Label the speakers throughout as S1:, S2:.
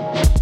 S1: you.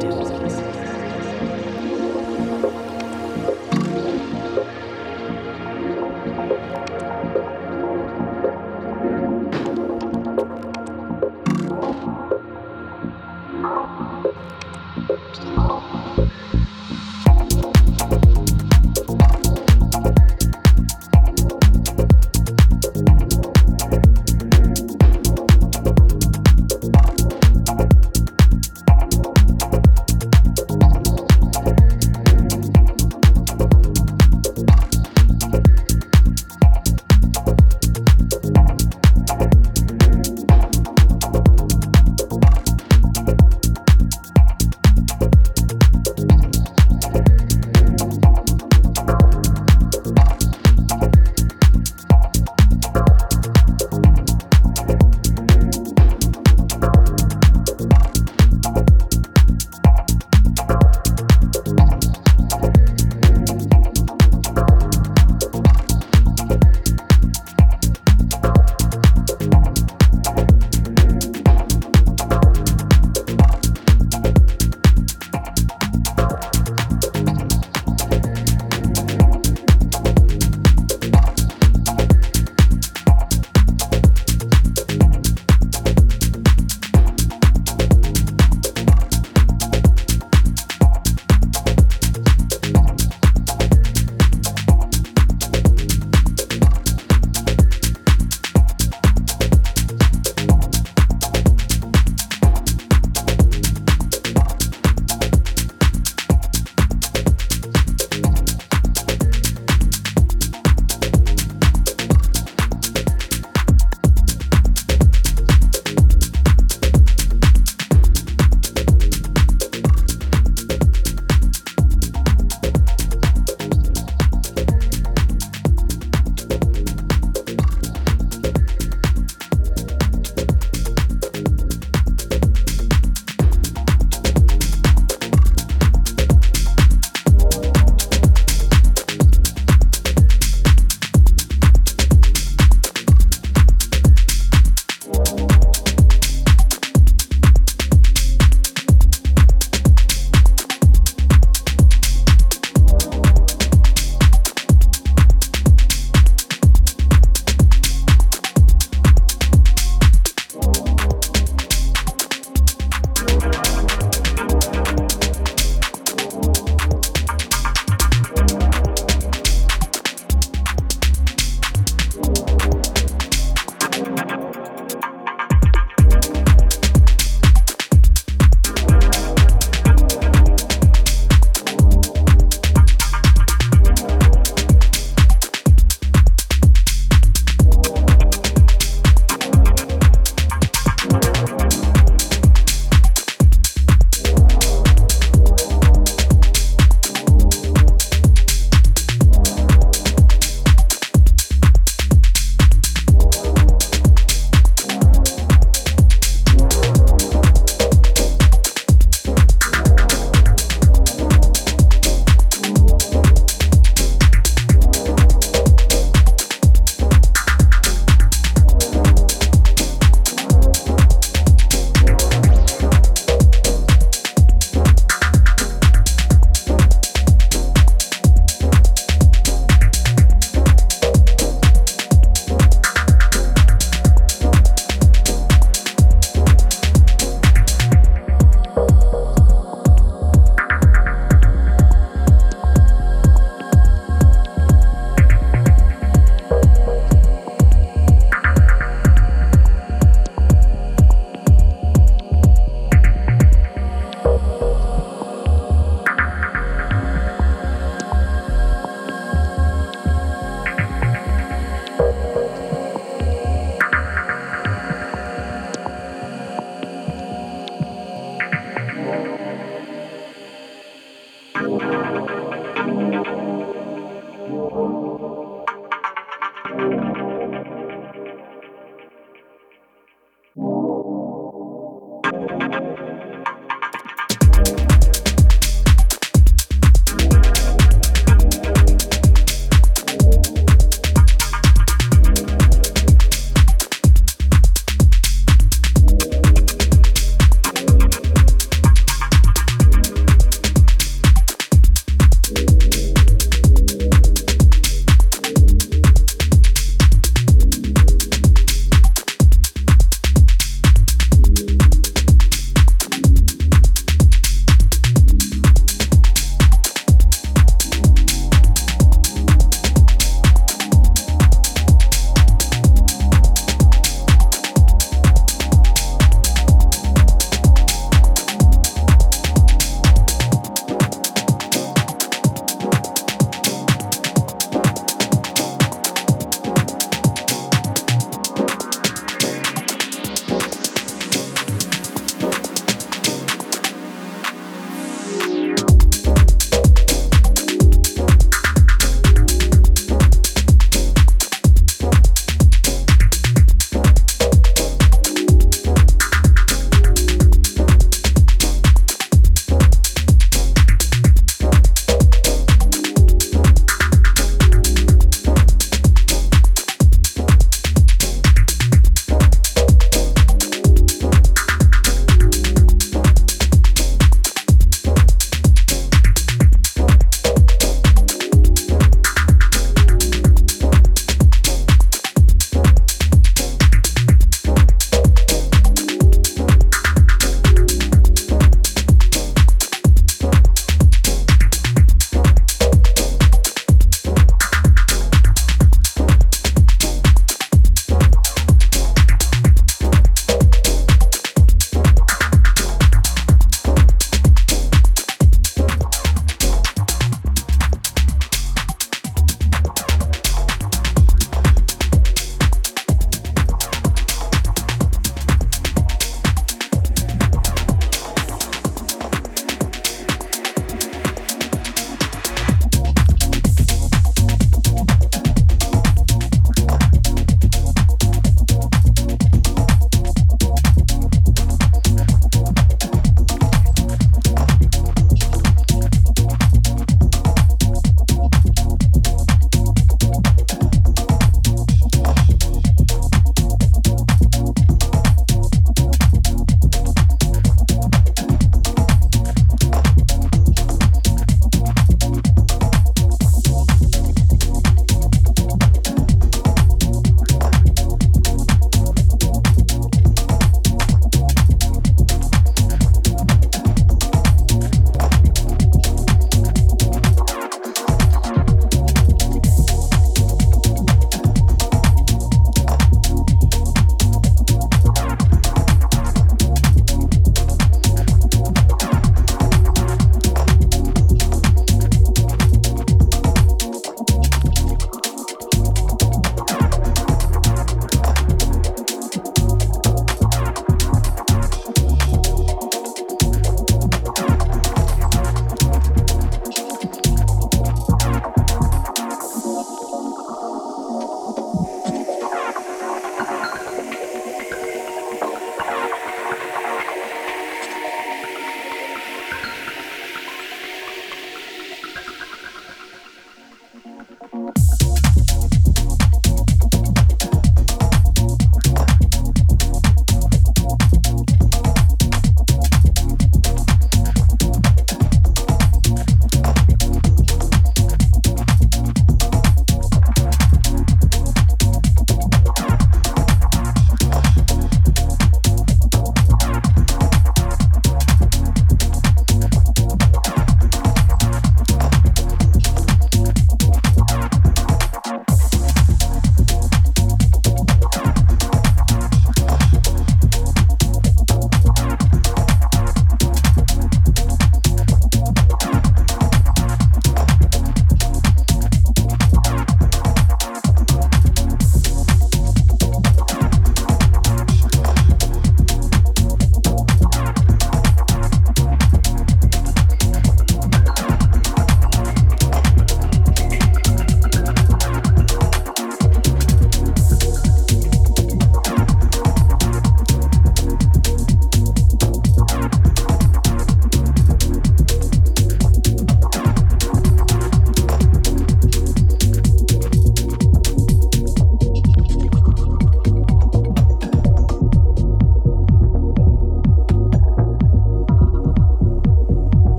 S2: distance.